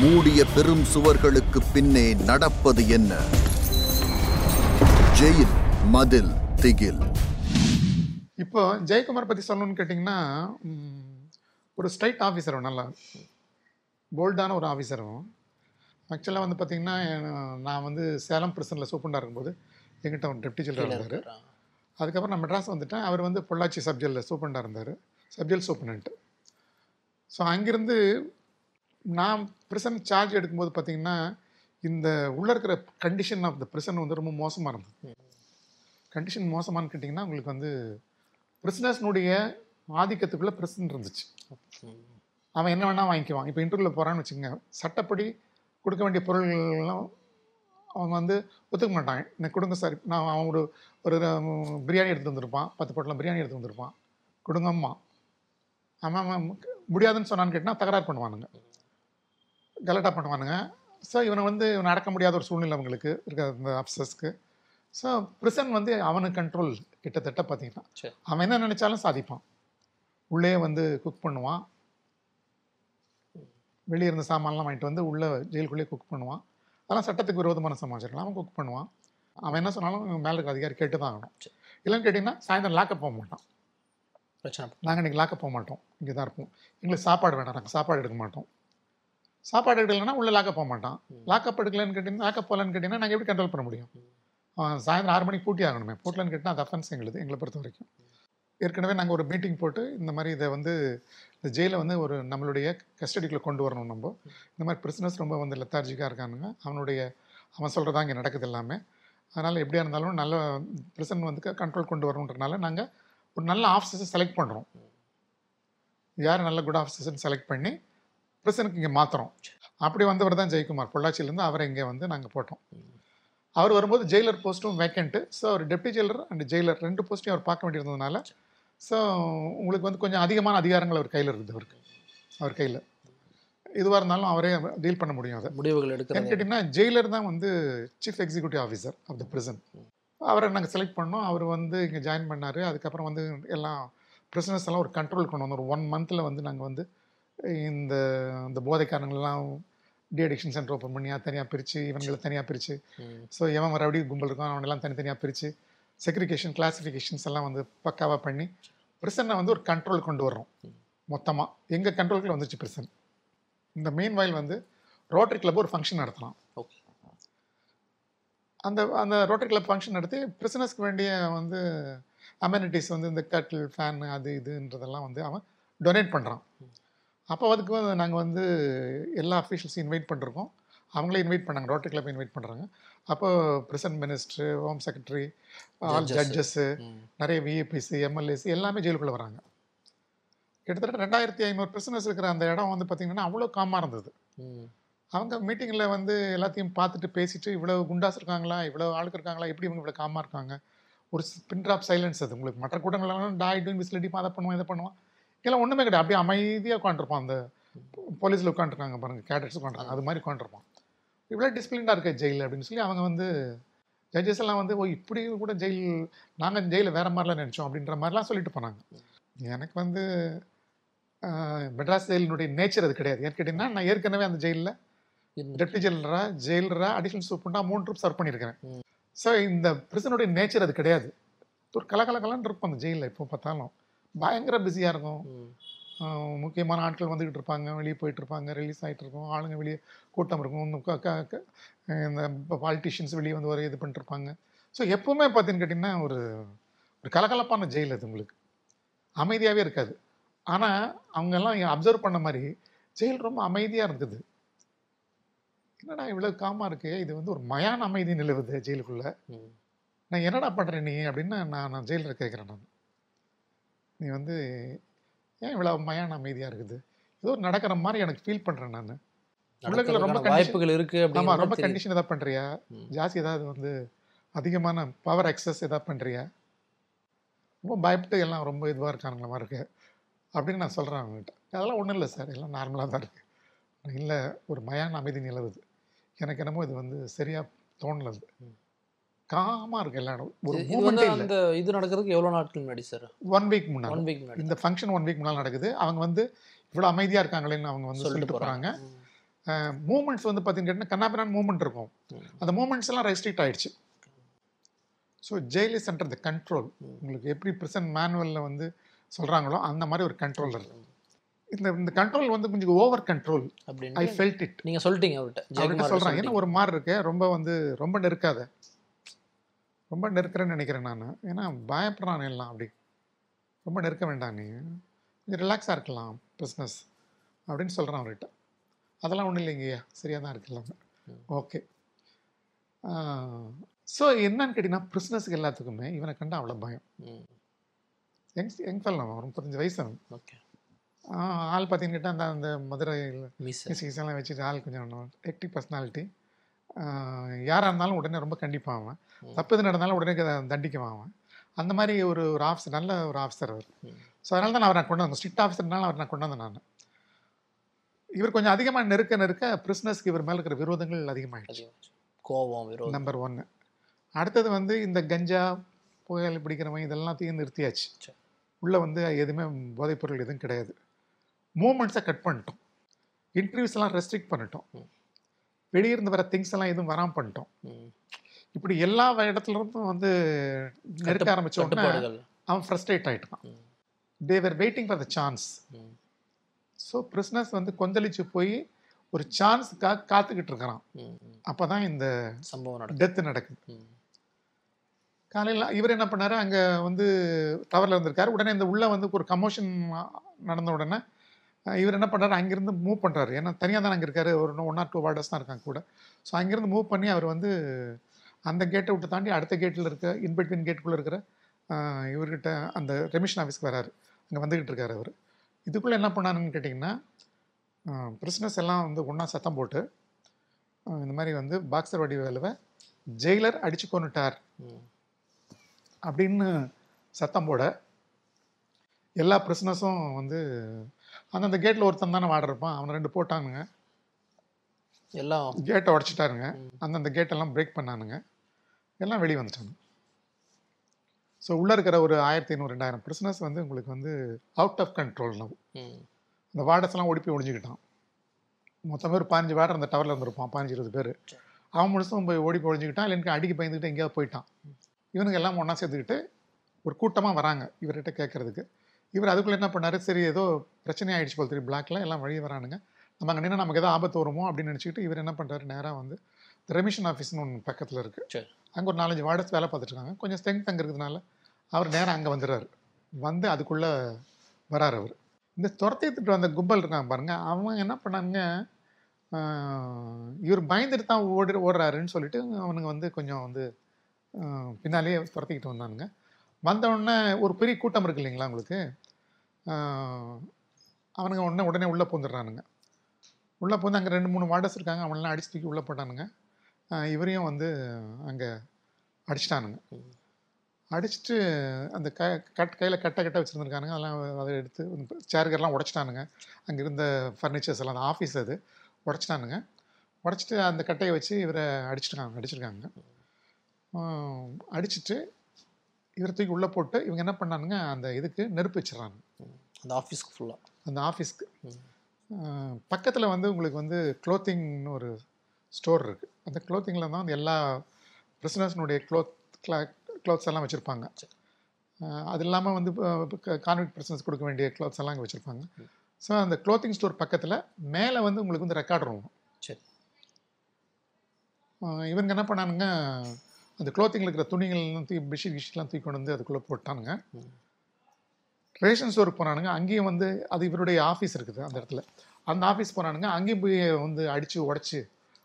மூடிய பெரும் சுவர்களுக்கு பின்னே நடப்பது என்ன? ஜெயில் மதில் திகில். இப்போ ஜெயக்குமார் பற்றி சொல்லணும்னு கேட்டிங்கன்னா ஒரு ஸ்ட்ரைட் ஆஃபீஸரும் நல்லா போல்டான ஒரு ஆஃபீஸரும் ஆக்சுவலாக வந்து பார்த்தீங்கன்னா நான் வந்து சேலம் பிரசனில் சூப்பண்டாக இருக்கும்போது எங்கிட்ட ஒரு டெப்டி ஜெனரல் இருந்தார். அதுக்கப்புறம் நான் மெட்ராஸ் வந்துட்டேன். அவர் வந்து பொள்ளாச்சி சப்ஜெக்டில் சூப்பண்டாக இருந்தார். சப்ஜெக்ட் சூப்பனன்ட்டு ஸோ அங்கேருந்து நான் ப்ரிசன் சார்ஜ் எடுக்கும்போது பார்த்தீங்கன்னா இந்த உள்ளே இருக்கிற கண்டிஷன் ஆஃப் த ப்ரிசன் வந்து ரொம்ப மோசமாக இருந்தது. கண்டிஷன் மோசமானு கேட்டிங்கன்னா உங்களுக்கு வந்து பிரிசனர்ஸ்னுடைய ஆதிக்கத்துக்குள்ளே பிரசன் இருந்துச்சு. அவன் என்ன வேணால் வாங்கிக்குவான். இப்போ இன்டர்வியூவில் போகிறான்னு வச்சுக்கோங்க. சட்டப்படி கொடுக்க வேண்டிய பொருள்கள்லாம் அவன் வந்து ஒத்துக்க மாட்டான் எனக்கு கொடுங்க சார் நான் அவன் ஒரு ஒரு பிரியாணி எடுத்து வந்திருப்பான். பத்து பொட்டலம் பிரியாணி எடுத்து வந்திருப்பான். கொடுங்கம்மா அவன் முடியாதுன்னு சொன்னான்னு கேட்டால் தகராறு பண்ணுவானுங்க. கலட்டா பண்ணுவானுங்க. ஸோ இவனை வந்து இவனை அடக்க முடியாத ஒரு சூழ்நிலை அவங்களுக்கு இருக்க இந்த அப்சஸ்க்கு ஸோ பிரிசன் வந்து அவனுக்கு கண்ட்ரோல் கிட்டத்தட்ட பார்த்தீங்கன்னா. அவன் என்ன நினைச்சாலும் சாதிப்பான். உள்ளே வந்து குக் பண்ணுவான். வெளியே இருந்த சாமான்லாம் வாங்கிட்டு வந்து உள்ளே ஜெயிலுக்குள்ளேயே குக் பண்ணுவான். அதெல்லாம் சட்டத்துக்கு விரோதமான சமாச்சாரம் அவன் குக் பண்ணுவான். அவன் என்ன சொன்னாலும் மேலே இருக்க அதிகாரி கேட்டு தான் ஆகணும். இல்லைன்னு கேட்டிங்கன்னா சாயந்தரம் லாக்கப் போக மாட்டான். பிரச்சனை நாங்கள் இன்றைக்கி லாக்கப் போக மாட்டோம். இங்கே தான் இருப்போம். எங்களுக்கு சாப்பாடு வேண்டாம் நாங்கள் சாப்பாடு எடுக்க மாட்டோம். சாப்பாடு எடுக்கலைன்னா உள்ளே லாக்கப் போக மாட்டான். லாக்கப் எடுக்கலன்னு கேட்டிங்கன்னா லாக்கப் போகலன்னு கேட்டிங்கன்னா நாங்கள் எப்படி கண்ட்ரோல் பண்ண முடியும்? சாயந்தரம் ஆறு மணிக்கு பூட்டி ஆகணுமே. பூட்டலன்னு கேட்டால் அது அஃபென்ஸ் எங்களுது எங்களை பொறுத்த வரைக்கும். ஏற்கனவே நாங்கள் ஒரு மீட்டிங் போட்டு இந்த மாதிரி இதை வந்து இந்த ஜெயிலை வந்து ஒரு நம்மளுடைய கஸ்டடிக்குள்ளே கொண்டு வரணும் நம்ம. இந்த மாதிரி பிரிசனர்ஸ் ரொம்ப வந்து லெத்தார்ஜிக்காக இருக்கானுங்க. அவனுடைய அவன் சொல்கிறதா இங்கே நடக்குது எல்லாமே. அதனால் எப்படியா இருந்தாலும் நல்ல பிரிசன் வந்து கண்ட்ரோல் கொண்டு வரணுன்றனால நாங்கள் ஒரு நல்ல ஆஃபீஸர்ஸை செலக்ட் பண்ணுறோம் யார் நல்ல குட் ஆஃபீஸர்ஸ்னு செலக்ட் பண்ணி பிரசனுக்கு இங்கே மாற்றுறோம் அப்படி வந்தவர் தான் ஜெயக்குமார். பொள்ளாச்சியிலேருந்து அவரை இங்கே வந்து நாங்கள் போட்டோம். அவர் வரும்போது ஜெயிலர் போஸ்ட்டும் வேக்கண்ட்டு ஸோ அவர் டெப்டி ஜெயிலர் அண்ட் ஜெயிலர் ரெண்டு போஸ்ட்டையும் அவர் பார்க்க வேண்டியிருந்ததுனால ஸோ உங்களுக்கு வந்து கொஞ்சம் அதிகமான அதிகாரங்கள் அவர் கையில் இருக்குது அவருக்கு. அவர் கையில். எதுவாக இருந்தாலும் அவரே டீல் பண்ண முடியும் அதை. முடிவுகள் எடுக்கிறது. கேட்டிங்கன்னா ஜெயிலர் தான் வந்து chief executive officer of the prison. அவரை நாங்கள் செலக்ட் பண்ணோம். அவர் வந்து இங்கே ஜாயின் பண்ணார். அதுக்கப்புறம் வந்து எல்லாம் prisoners எல்லாம் ஒரு கண்ட்ரோல் கொண்டு வந்தோம். ஒரு ஒன் மந்தில் வந்து நாங்கள் வந்து இந்த இந்த போதைக்காரங்களெல்லாம் டி அடிக்ஷன் சென்டர் ஓப்பன் பண்ணி தனியாக பிரித்து இவங்களை தனியாக பிரித்து. ஸோ எவன் ரவுடி கும்பல் இருக்கும் அவனெல்லாம் தனித்தனியாக பிரித்து செக்ரிகேஷன் கிளாசிஃபிகேஷன்ஸ் எல்லாம் வந்து பக்காவாக பண்ணி ப்ரிசனை வந்து ஒரு கண்ட்ரோல் கொண்டு வர்றோம். மொத்தமாக எங்கள் கண்ட்ரோலுக்குள்ள வந்துச்சு ப்ரிசன். இந்த மெயின் வயல் வந்து ரோட்டரி கிளப் ஒரு ஃபங்க்ஷன் நடத்தலாம். ஓகே அந்த அந்த ரோட்டரி கிளப் ஃபங்க்ஷன் நடத்தி பிரிசனஸ்க்கு வேண்டிய வந்து அமெனிட்டிஸ் வந்து இந்த கட்டில் ஃபேன் அது இதுன்றதெல்லாம் வந்து அவன் டொனேட் பண்ணுறான் அப்போ அதுக்கு வந்து நாங்கள் வந்து எல்லா அஃபீஷியல்ஸையும் இன்வைட் பண்ணிருக்கோம். அவங்களே இன்வைட் பண்ணாங்க. ரோட்டரி கிளப் இன்வைட் பண்ணுறாங்க அப்போ present minister home secretary all. Judges. நிறைய விஏபிசி எம்எல்ஏஸ் எல்லாமே ஜெயிலுக்குள்ளே வராங்க. கிட்டத்தட்ட ரெண்டாயிரத்தி ஐநூறு பிரிசனர்ஸ் இருக்கிற அந்த இடம் வந்து பார்த்திங்கன்னா அவ்வளோ காமாக இருந்தது. அவங்க மீட்டிங்கில் வந்து எல்லாத்தையும் பார்த்துட்டு பேசிட்டு இவ்வளோ குண்டாஸ் இருக்காங்களா? இவ்வளோ ஆளுக்கு இருக்காங்களா? எப்படி இவங்க இவ்வளோ காமாக இருக்காங்க? ஒரு பின் ட்ராப் சைலன்ஸ் அது. உங்களுக்கு மற்ற கூட்டங்கள்லாம் டாய் டூன் விசில் அதை பண்ணுவான் இதை பண்ணுவான். இதெல்லாம் ஒன்றுமே கிடையாது. அப்படியே அமைதியாக உட்காந்துருப்பான் அந்த போலீஸில் உட்காந்துருக்காங்க பாருங்க கேடட்ஸ் உட்காந்துருக்காங்க அது மாதிரி உட்காந்துருப்பான் இவ்வளோ டிசிப்ளின்டாக இருக்க ஜெயில் அப்படின்னு சொல்லி அவங்க வந்து ஜட்ஜஸ் எல்லாம் வந்து ஓ இப்படி கூட ஜெயில் நாங்கள் ஜெயிலில் வேற மாதிரிலாம் நினச்சோம் அப்படின்ற மாதிரிலாம் சொல்லிட்டு போனாங்க. எனக்கு வந்து மெட்ராஸ் ஜெயிலினுடைய நேச்சர் அது கிடையாது. ஏன்னு கேட்டிங்கன்னா நான் ஏற்கனவே அந்த ஜெயிலில் டெப்டி ஜெயிலரா ஜெயிலரா அடிஷனல் சூப்பர்னா மூணு ட்ரிப் சர்வ் பண்ணியிருக்கிறேன். ஸோ இந்த பிரிசனுடைய நேச்சர் அது கிடையாது. ஒரு கலகலகலன்னு இருக்கும் அந்த ஜெயிலில் எப்போ பார்த்தாலும். பயங்கர பிஸியாக இருக்கும். முக்கியமான ஆட்கள் வந்துக்கிட்டு இருப்பாங்க. வெளியே போயிட்டு இருப்பாங்க. ரிலீஸ் ஆகிட்டு இருக்கும். ஆளுங்க வெளியே கூட்டம் இருக்கும். இந்த பாலிட்டிஷியன்ஸ் வெளியே வந்து ஒரு இது பண்ணிட்டு இருப்பாங்க. ஸோ எப்பவுமே பார்த்தீங்கன்னு கேட்டிங்கன்னா ஒரு ஒரு கலகலப்பான ஜெயில் அது உங்களுக்கு. அமைதியாகவே இருக்காது. ஆனால் அவங்கெல்லாம் அப்சர்வ் பண்ண மாதிரி ஜெயில் ரொம்ப அமைதியாக இருக்குது என்னடா இவ்வளோ காமாக இருக்கு? இது வந்து ஒரு மயான அமைதி நிலவுது ஜெயிலுக்குள்ளே. நான் என்னடா பண்ணுறேன் நீ? அப்படின்னு நான் நான் ஜெயிலில் கேட்குறேன் நான். நீ வந்து ஏன் இவ்வளோ மயான அமைதியாக இருக்குது? ஏதோ நடக்கிற மாதிரி எனக்கு ஃபீல் பண்ணுறேன் நான். உலகில் ரொம்ப வாய்ப்புகள் இருக்கு அப்படிங்கிற ரொம்ப. கண்டிஷன் எதாவது பண்ணுறியா. ஜாஸ்தி ஏதாவது வந்து அதிகமான பவர் எக்ஸஸ் எதாவது பண்ணுறியா ரொம்ப பயப்பட்டு எல்லாம் ரொம்ப இதுவாக இருக்கானுங்களா மாதிரி இருக்கு. அப்படின்னு நான் சொல்கிறேன் அவங்ககிட்ட. அதெல்லாம் ஒன்றும் இல்லை சார் எல்லாம் நார்மலாக தான் இருக்கு. இல்லை ஒரு மயான அமைதி நிலவுது. எனக்கு என்னமோ இது வந்து சரியாக தோணல அது. காமாக இருக்கு எல்லா இடம் ஒரு மூமெண்ட்டே இல்லை. அந்த இது நடக்கிறதுக்கு எவ்வளவு நாட்கள் முன்னாடி சார் ஒன் வீக் முன்னாடி ஒன் வீக் முன்னாடி. இந்த ஃபங்க்ஷன் ஒன் வீக் முன்னால் நடக்குது. அவங்க வந்து இவ்வளோ அமைதியாக இருக்காங்களேன்னு அவங்க வந்து சொல்லிட்டு போகிறாங்க போறாங்க. மூமெண்ட்ஸ் வந்து பார்த்தீங்கன்னா கண்ணாபிரான் மூமெண்ட் இருக்கும். அந்த மூமெண்ட்ஸ் எல்லாம் ரெஸ்ட்ரிக்ட் ஆயிடுச்சு. So jail is under the control உங்களுக்கு எப்படி ப்ரெசன்ட் மேனுவலில் வந்து சொல்கிறாங்களோ அந்த மாதிரி ஒரு கண்ட்ரோல் இருக்கு. இந்த இந்த கண்ட்ரோல் வந்து கொஞ்சம் over control I felt it நீங்க சொல்லிட்டீங்க அவர்கிட்ட. அவர்கிட்ட சொல்கிறேன் என்ன ஒரு மாதிரி இருக்கு. ரொம்ப வந்து ரொம்ப நெருக்காத. ரொம்ப நெருக்கிறேன்னு நினைக்கிறேன் நான். ஏன்னா பயப்படுறான் எல்லாம் அப்படி. ரொம்ப நெருக்க வேண்டாம் நீ. கொஞ்சம் ரிலாக்ஸாக இருக்கலாம் பிஸ்னஸ் அப்படின்னு சொல்கிறேன் அவர்கிட்ட. அதெல்லாம் ஒன்றும் இல்லைங்கய்யா சரியாக தான் இருக்கலாம் ஓகே ஸோ என்னன்னு கேட்டிங்கன்னா பிஸ்னஸுக்கு எல்லாத்துக்குமே இவனை கண்டா அவ்வளோ பயம். யங் யங் ஃபெல்லாம் ஒரு முப்பத்தஞ்சு வயசு அவன். ஓகே ஆள் பார்த்தீங்கன்னா அந்த அந்த மதுரையில் மிஸ் மியூசிக்ஸ் எல்லாம் வச்சுட்டு ஆள் கொஞ்சம் ஆக்டிவ் பர்சனாலிட்டி யாராக இருந்தாலும் உடனே ரொம்ப கண்டிப்பான் அவன். தப்பு எது நடந்தாலும் உடனே தண்டிக்குவான் அவன் அந்த மாதிரி ஒரு ஒரு ஆஃபீஸர் நல்ல ஒரு ஆஃபீஸர் அவர். ஸோ அதனால தான் அவரை நான் கொண்டு வந்தேன். ஸ்ட்ரிக்ட் ஆஃபீஸர்னால அவர் நான் கொண்டு வந்தேன் நான். இவர் கொஞ்சம் அதிகமாக நெருக்க நெருக்க பிரிஸ்னஸ்க்கு இவர் மேலே இருக்கிற விரோதங்கள் அதிகமாகிடுச்சு. கோபம் விரோதம். நம்பர் ஒன்று அடுத்தது வந்து இந்த கஞ்சா புகையிலை பிடிக்கிறவன் இதெல்லாத்தையும் நிறுத்தியாச்சு. உள்ளே வந்து எதுவுமே போதைப் பொருள் எதுவும் கிடையாது. மூமெண்ட்ஸை கட் பண்ணிட்டோம். இன்டர்வியூஸ் எல்லாம் ரெஸ்ட்ரிக்ட் பண்ணிட்டோம். ம். வெளியே இருந்து வர திங்ஸ் எல்லாம் எதுவும் வராமல் பண்ணிட்டோம். இப்படி எல்லா இடத்துல இருந்தும் வந்து நெருக்க கட்டு- ஆரம்பிச்ச உடனே கட்டுப்பாடுகள் அவன் ஃப்ரஸ்ட்ரேட் ஆயிட்டான் ம். They were waiting for the chance. So prisoners வந்து கொந்தளிச்சு போய் ஒரு சான்ஸுக்காக காத்துக்கிட்டு இருக்கிறான். அப்போ தான் இந்த சம்பவம் டெத்து நடக்குது. காலையில் இவர் என்ன பண்ணாரு அங்கே வந்து டவரில் இருந்திருக்காரு உடனே இந்த உள்ளே வந்து ஒரு கமோஷன் நடந்த உடனே இவர் என்ன பண்ணுறாரு அங்கேருந்து மூவ் பண்ணுறாரு ஏன்னா தனியாக தான் அங்கே இருக்காரு. ஒரு ஒன் ஆர் டூ வார்டர்ஸ் தான் இருக்காங்க கூட. ஸோ அங்கேருந்து மூவ் பண்ணி அவர் வந்து அந்த கேட்டை விட்டு தாண்டி அடுத்த கேட்டில் இருக்க இன்பிட்வீன் கேட்டுக்குள்ளே இருக்கிற இவர்கிட்ட அந்த ரெமிஷன் ஆஃபீஸ்க்கு வராரு. அங்கே வந்துக்கிட்டு இருக்காரு அவர். இதுக்குள்ளே என்ன பண்ணாருன்னு கேட்டிங்கன்னா பிரிஸ்னஸ் எல்லாம் வந்து ஒன்றா சத்தம் போட்டு இந்த மாதிரி வந்து பாக்ஸர் வடிவேலுவை ஜெயிலர் அடிச்சு கொண்டுட்டார். அப்படின்னு சத்தம் போட எல்லா பிரிஸ்னஸும் வந்து அந்தந்த கேட்டில் ஒருத்தன் தானே வாட இருப்பான். அவனை ரெண்டு போட்டானுங்க. எல்லாம் கேட்டை உடச்சிட்டாருங்க. அந்தந்த கேட்டெல்லாம் பிரேக் பண்ணானுங்க. எல்லாம் வெளியே வந்துட்டாங்க. ஸோ உள்ளே இருக்கிற ஒரு ஆயிரத்தி ஐநூறு ரெண்டாயிரம் பிரிஸ்னஸ் வந்து உங்களுக்கு வந்து அவுட் ஆஃப் கண்ட்ரோல் ம். இந்த வார்டர்ஸ் எல்லாம் ஓடி போய் ஒழிஞ்சுக்கிட்டான் மொத்தமே ஒரு பதினஞ்சு வார்டர் அந்த டவரில் இருந்திருப்பான். பதினஞ்சு இருபது பேர். அவன் முழுசும் போய் ஓடி போய் ஒழிஞ்சுக்கிட்டான் இல்லை அடிக்க பயந்துக்கிட்டு எங்கேயாவது போயிட்டான். இவனுங்க எல்லாம் ஒன்றா சேர்த்துக்கிட்டு ஒரு கூட்டமாக வராங்க இவர்கிட்ட கேட்கறதுக்கு. இவர் அதுக்குள்ளே என்ன பண்ணாரு? சரி ஏதோ பிரச்சனை ஆயிடுச்சு போல் தெரியும் பிளாக்ல எல்லாம் வழி வரானுங்க. நம்ம அங்கே நின்று நமக்கு ஏதோ ஆபத்து வருமோ அப்படின்னு நினச்சிக்கிட்டு இவர் என்ன பண்ணுறாரு நேராக வந்து ரெமிஷன் ஆஃபீஸ்னு ஒன்று பக்கத்தில் இருக்குது சரி. அங்கே ஒரு நாலஞ்சு வார்டர்ஸ் வேலை பார்த்துட்டு இருக்காங்க. கொஞ்சம் ஸ்ட்ரென்த் அங்கே இருக்கிறதுனால அவர் நேராக அங்கே வந்துடுறாரு. வந்து அதுக்குள்ளே வராரு அவர். இந்த துரத்திட்டு வந்த கும்பல் இருக்கான் பாருங்க. அவன் என்ன பண்ணாங்க இவர் பயந்துட்டு தான் ஓடி ஓடுறாருன்னு சொல்லிட்டு அவனுங்க வந்து கொஞ்சம் வந்து பின்னாலேயே துரத்திக்கிட்டு வந்தானுங்க. வந்த உடனே ஒரு பெரிய கூட்டம் இருக்கு இல்லைங்களா உங்களுக்கு? அவனுங்க உடனே உடனே உள்ளே பூந்துடுறானுங்க உள்ளே பூந்து அங்கே ரெண்டு மூணு வார்டர்ஸ் இருக்காங்க. அவனெல்லாம் அடிச்சு தூக்கி உள்ளே போட்டானுங்க. இவரையும் வந்து அங்கே அடிச்சிட்டானுங்க. அடிச்சுட்டு அந்த க கட் கையில் கட்டை கட்டை வச்சுருந்துருக்கானுங்க. அதெல்லாம் அதை எடுத்து சேர்கள்லாம் உடச்சிட்டானுங்க. அங்கே இருந்த ஃபர்னிச்சர்ஸ் எல்லாம் அந்த ஆஃபீஸ் அது உடச்சிட்டானுங்க. உடச்சிட்டு அந்த கட்டையை வச்சு இவரை அடிச்சிட்டாங்க அடிச்சிருக்காங்க. அடிச்சுட்டு அடிச்சிட்டு இவரை தூக்கி உள்ளே போட்டு இவங்க என்ன பண்ணானுங்க அந்த இதுக்கு நெருப்பு வச்சிடறாங்க. அந்த ஆஃபீஸ்க்கு ஃபுல்லாக அந்த ஆஃபீஸ்க்கு. பக்கத்தில் வந்து உங்களுக்கு வந்து க்ளோத்திங்னு ஒரு ஸ்டோர் இருக்குது அந்த க்ளோத்திங்கில் தான் வந்து எல்லா பிரிசனர்ஸ்னுடைய க்ளோத் கிளா க்ளோத்ஸ் எல்லாம் வச்சுருப்பாங்க. அது இல்லாமல் வந்து கான்வெக்ட் பிரிசனர்ஸ் கொடுக்க வேண்டிய க்ளோத்ஸ் எல்லாம் அங்கே வச்சுருப்பாங்க. ஸோ அந்த க்ளோத்திங் ஸ்டோர் பக்கத்தில் மேலே வந்து உங்களுக்கு வந்து ரெக்கார்ட் ரூம் சரி. இவங்க என்ன பண்ணானுங்க அந்த க்ளோத்திங்கில் இருக்கிற துணிகள் எல்லாம் தூக்கி பெட்ஷீட் கிஷீட்லாம் தூக்கி கொண்டு வந்து அதுக்குள்ளே போட்டானுங்க. ரேஷன் ஸ்டோருக்கு போனானுங்க. அங்கேயும் வந்து அது இவருடைய ஆஃபீஸ் இருக்குது அந்த இடத்துல. அந்த ஆஃபீஸ் போனானுங்க. அங்கேயும் போய் வந்து அடித்து உடச்சி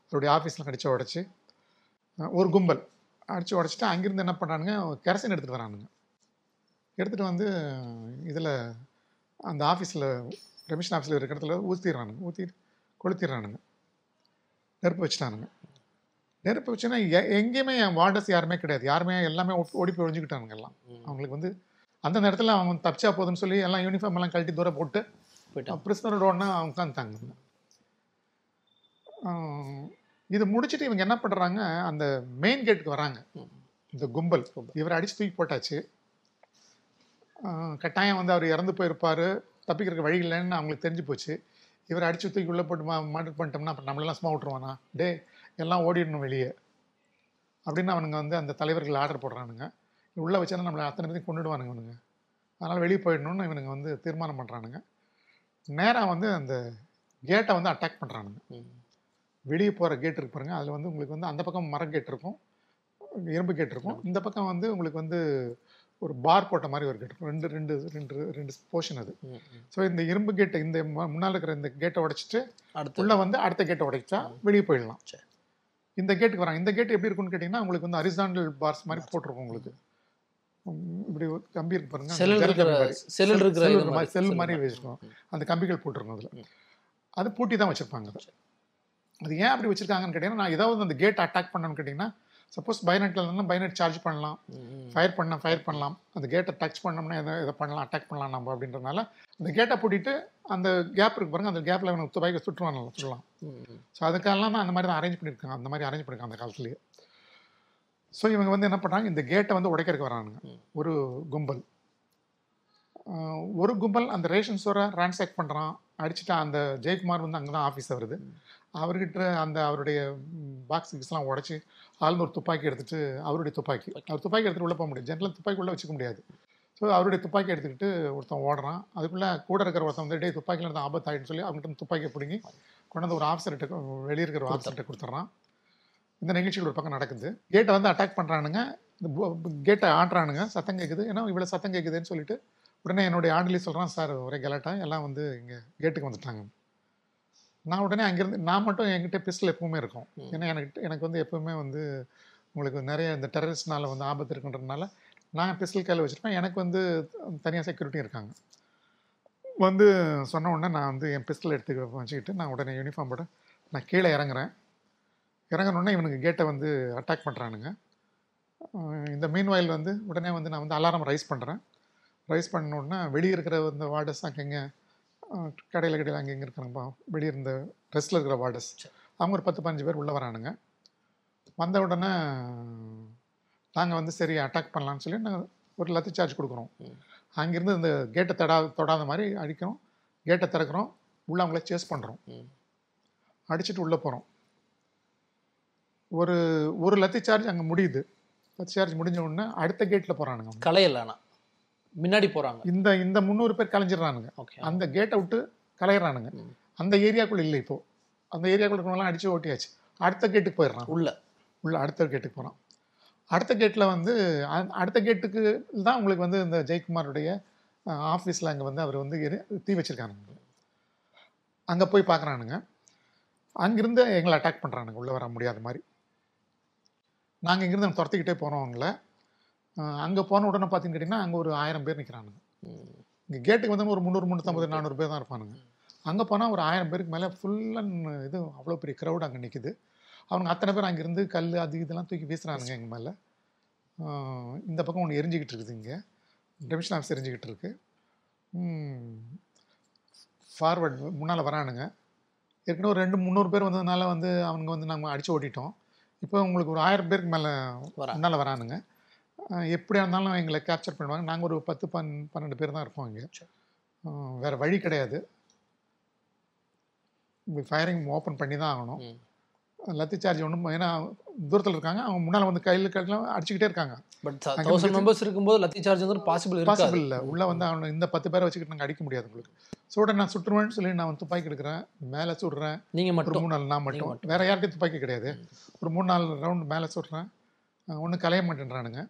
அவருடைய ஆஃபீஸில் அடித்து உடச்சி ஒரு கும்பல் அடித்து உடச்சிட்டு அங்கேருந்து என்ன பண்ணானுங்க? கெரசின் எடுத்துகிட்டு வரானுங்க. எடுத்துகிட்டு வந்து இதில் அந்த ஆஃபீஸில் ரெமிஷன் ஆஃபீஸில் இருக்கிற இடத்துல ஊற்றிடுறானுங்க ஊற்றி கொளுத்திடுறானுங்க. நெருப்பு வச்சுட்டானுங்க. நெருப்பு வச்சுன்னா எங்கேயுமே என் வார்டர்ஸ் யாருமே கிடையாது. யாருமே எல்லாமே ஓடி போய் ஒழிஞ்சுக்கிட்டானுங்க எல்லாம். அவங்களுக்கு வந்து அந்த நேரத்தில் அவங்க தப்பிச்சா போதுன்னு சொல்லி எல்லாம் யூனிஃபார்ம் எல்லாம் கழட்டி தூரம் போட்டு பிரிஸ்னரோட ஒன்றா அவங்க உட்காந்துட்டாங்க ஆஹ் இது முடிச்சுட்டு இவங்க என்ன பண்ணுறாங்க அந்த மெயின் கேட்டுக்கு வராங்க. இந்த கும்பல். இவரை அடிச்சு தூக்கி போட்டாச்சு. கட்டாயம் வந்து அவர் இறந்து போயிருப்பார். தப்பிக்கிறதுக்கு வழி இல்லைன்னு அவங்களுக்கு தெரிஞ்சு போச்சு. இவர் அடிச்சு தூக்கி உள்ளே போட்டு மா மர்டர் பண்ணிட்டோம்னா அப்புறம் நம்மளெல்லாம் சும்மா விட்ருவானா டே எல்லாம் ஓடிடணும் வெளியே. அப்படின்னு அவனுங்க வந்து அந்த தலைவர்கள் ஆர்டர் போடுறானுங்க. உள்ளே வச்சா நம்மளை அத்தனை பேரையும் கொண்டுடுவானுங்க இவனுங்க. அதனால் வெளியே போயிடணும்னு இவனுங்க வந்து தீர்மானம் பண்ணுறானுங்க நேராக வந்து அந்த கேட்டை வந்து அட்டாக் பண்ணுறானுங்க. வெளியே போகிற கேட் இருக்கு பாருங்க. அதில் வந்து உங்களுக்கு வந்து அந்த பக்கம் மர கேட் இருக்கும். இரும்பு கேட் இருக்கும். இந்த பக்கம் வந்து உங்களுக்கு வந்து ஒரு பார் போட்ட மாதிரி ஒரு கேட் இருக்கும். ரெண்டு ரெண்டு ரெண்டு ரெண்டு போர்ஷன் அது. ஸோ இந்த இரும்பு கேட்டை இந்த முன்னால இருக்கிற இந்த கேட்டை உடைச்சிட்டு அடுத்து. உள்ள வந்து அடுத்த கேட்டை உடைச்சா வெளியே போயிடலாம். சரி. இந்த கேட்டுக்கு வராங்க. இந்த கேட் எப்படி இருக்கும்னு கேட்டிங்கன்னா உங்களுக்கு வந்து ஹரிசாண்டல் பார்ஸ் மாதிரி போட்டிருக்கும் உங்களுக்கு. இப்படி கம்பி இருக்கு பாருங்க. செல் மாதிரி. வச்சிருக்கோம். அந்த கம்பிகள் போட்டிருக்கும் அதில். அது பூட்டி தான் வச்சிருப்பாங்க அதை அது ஏன் அப்படி வச்சிருக்காங்கன்னு கேட்டிங்கன்னா நான் ஏதாவது அந்த கேட் அட்டாக் பண்ணணும்னு கேட்டிங்கன்னா சப்போஸ் பைனெட்டில் இருந்தால் பைனெட் சார்ஜ் பண்ணலாம். ஃபயர் பண்ண ஃபயர் பண்ணலாம். அந்த கேட்டை டச் பண்ணோம்னா எதை இதை பண்ணலாம் அட்டாக் பண்ணலாம் நம்ம அப்படின்றனால அந்த கேட்டை பூட்டிட்டு அந்த கேப் இருக்கு பாருங்க அந்த கேப்பில் அவனுக்கு துப்பாக்கி சுற்றுவாங்க சொல்லலாம். ம், ம். ஸோ அதுக்கெல்லாம் தான் அந்த மாதிரி தான் அரேஞ்ச் பண்ணியிருக்காங்க. அந்த மாதிரி அரேஞ்ச் பண்ணியிருக்காங்க அந்த காலத்துலேயே. ஸோ இவங்க வந்து என்ன பண்ணுறாங்க இந்த கேட்டை வந்து உடைக்கிறதுக்கு வரானுங்க. ஒரு கும்பல். ஒரு கும்பல் அந்த ரேஷன் ஸ்டோரை ரான்சாக் பண்ணுறான் அடிச்சுட்டு அந்த ஜெயக்குமார் வந்து அங்கே தான் ஆஃபீஸ் வருது. அவர்கிட்ட அந்த அவருடைய பாக்ஸ் கிக்ஸ்லாம் உடச்சி ஆளுந்து ஒரு துப்பாக்கி எடுத்துட்டு அவருடைய துப்பாக்கி. அவர் துப்பாக்கி எடுத்துட்டு உள்ளே போக முடியாது. ஜென்ரலாக துப்பாக்கி உள்ளே வச்சுக்க முடியாது. ஸோ அவருடைய துப்பாக்கி எடுத்துக்கிட்டு ஒருத்தன் ஓடுறான். அதுக்குள்ளே கூட இருக்கிற ஒருத்தன் வந்து டே துப்பாக்கியில் இருந்து ஆபத்து ஆயிடுன்னு சொல்லி அவங்ககிட்ட இருந்து துப்பாக்கியை பிடுங்கி கொண்டு வந்து ஒரு ஆஃபீஸர்கிட்ட வெளியே இருக்கிற ஒரு ஆஃபீஸர்கிட்ட கொடுத்துட்றான். இந்த நிகழ்ச்சிகள் ஒரு பக்கம் நடக்குது. கேட்டை வந்து அட்டாக் பண்ணுறானுங்க இந்த கேட்டை ஆட்டுறானுங்க. சத்தம் கேட்குது ஏன்னா இவ்வளோ சத்தம் கேட்குதுன்னு சொல்லிட்டு உடனே என்னுடைய ஆண்டிலி சொல்கிறான் சார் ஒரே கலாட்டா? எல்லாம் வந்து இங்கே கேட்டுக்கு வந்துட்டாங்க. நான் உடனே அங்கேருந்து நான் மட்டும் என்கிட்ட பிஸ்டல் எப்பவுமே இருக்கும். ஏன்னா எனக்கு எனக்கு வந்து எப்பவுமே வந்து உங்களுக்கு நிறைய இந்த டெரரிஸ்ட்னால வந்து ஆபத்து இருக்குன்றதுனால நான் பிஸ்டல் கையில் வச்சுருப்பேன். எனக்கு வந்து தனியாக செக்யூரிட்டி இருக்காங்க. வந்து சொன்ன உடனே நான் வந்து என் பிஸ்டல் எடுத்து வச்சுக்கிட்டு நான் உடனே யூனிஃபார்ம் போட நான் கீழே இறங்குறேன். இறங்குன உடனே இவனுக்கு கேட்டை வந்து அட்டாக் பண்ணுறானுங்க இந்த மீன் வந்து உடனே வந்து நான் வந்து அலாரம் ரைஸ் பண்ணுறேன் ரைஸ் பண்ண உடனே வெளியே இருக்கிற இந்த வார்டர்ஸ் அங்கங்கே கடையில் கடையில் அங்கே இங்கே இருக்கிறாங்கப்பா வெளியே இருந்த ரெஸ்ட்டில் இருக்கிற வார்டர்ஸ். அவங்க ஒரு பத்து பதினஞ்சு பேர் உள்ளே வரானுங்க. வந்த உடனே நாங்கள் வந்து சரி அட்டாக் பண்ணலாம்னு சொல்லி நாங்கள் ஒரு லத்தி சார்ஜ் கொடுக்குறோம். அங்கேருந்து இந்த கேட்டை தடா தொடாத மாதிரி அடிக்கிறோம். கேட்டை திறக்கிறோம். உள்ளே அவங்கள சேஸ் பண்ணுறோம். அடிச்சுட்டு உள்ளே போகிறோம் ஒரு ஒரு லத்தி சார்ஜ் அங்கே முடியுது. லத்தி சார்ஜ் முடிஞ்ச உடனே அடுத்த கேட்டில் போகிறானுங்க அவங்க. முன்னாடி போறாங்க. இந்த இந்த முந்நூறு பேர் கலைஞ்சிடுறானுங்க. ஓகே அந்த கேட்டை விட்டு கலையிறானுங்க. அந்த ஏரியாக்குள்ள இல்லை இப்போ. அந்த ஏரியாக்குள்ள இருக்கவங்களாம் அடிச்சு ஓட்டியாச்சு. அடுத்த கேட்டுக்கு போயிடுறான். உள்ள. உள்ள அடுத்த கேட்டுக்கு போகிறான் அடுத்த கேட்டில் வந்து அடுத்த கேட்டுக்கு தான் உங்களுக்கு வந்து இந்த ஜெயக்குமாருடைய ஆஃபீஸில் அங்கே வந்து அவர் வந்து தீ வச்சிருக்கானுங்க. அங்கே போய் பார்க்குறானுங்க அங்கிருந்து எங்களை அட்டாக் பண்ணுறானுங்க உள்ளே வர முடியாத மாதிரி. நாங்கள் இங்கிருந்து துரத்திக்கிட்டே போகிறோம் அவங்கள அங்கே போன உடனே பார்த்தீங்கன்னு கேட்டிங்கன்னா அங்கே ஒரு ஆயிரம் பேர் நிற்கிறானுங்க. இங்கே கேட்டுக்கு வந்து ஒரு முந்நூறு முந்நூற்றம்பது நானூறு பேர் தான் இருப்பானுங்க. அங்கே போனால் ஒரு ஆயிரம் பேருக்கு மேலே ஃபுல் அண்ட் இது அவ்வளோ பெரிய க்ரௌட் அங்கே நிற்குது அவங்க அத்தனை பேர் அங்கேருந்து கல் அது இதெல்லாம் தூக்கி வீசுறானுங்க எங்கள் மேலே. இந்த பக்கம் ஒன்று எரிஞ்சுக்கிட்டு இருக்குது இங்கே. டெமிஷன் ஆஃபீஸ் எரிஞ்சுக்கிட்டு இருக்கு. ஃபார்வர்ட் முன்னால் வரானுங்க. ஏற்கனவே ஒரு ரெண்டு முந்நூறு பேர் வந்ததுனால வந்து அவங்க வந்து நம்ம அடித்து ஓட்டிட்டோம். இப்போ உங்களுக்கு ஒரு ஆயிரம் பேருக்கு மேலே முன்னால் வரானுங்க. எப்படியா இருந்தாலும் எங்களை கேப்சர் பண்ணுவாங்க. நாங்கள் ஒரு பத்து பன் பன்னெண்டு பேர் தான் இருப்போம் இங்கே. வேறு வழி கிடையாது. ஃபயரிங் ஓப்பன் பண்ணி தான் ஆகணும். லத்தி சார்ஜ் ஒன்றும் ஏன்னா தூரத்தில் இருக்காங்க. அவங்க முன்னால் வந்து கையில் கையில் அடிச்சுக்கிட்டே இருக்காங்க. பட் தௌசண்ட் மெம்பர்ஸ் இருக்கும்போது லத்தி சார்ஜ் வந்து பாசிபிள் பாசிபிள் இல்லை. உள்ளே வந்து அவனை இந்த பத்து பேரை வச்சுக்கிட்டு நாங்கள் அடிக்க முடியாது உங்களுக்கு. சுட நான் சுட்டுருவேன்னு சொல்லி நான் வந்து துப்பாக்கி எடுக்கிறேன். மேலே சுடுறேன். நீங்க ஒரு மட்டும். மூணு நாள் நான் மட்டும். வேற யார்கிட்டயும் துப்பாக்கி கிடையாது. ஒரு மூணு நாலு ரவுண்ட் மேலே சுடுறேன். ஒன்றும் கலைய மாட்டேன்றானுங்க.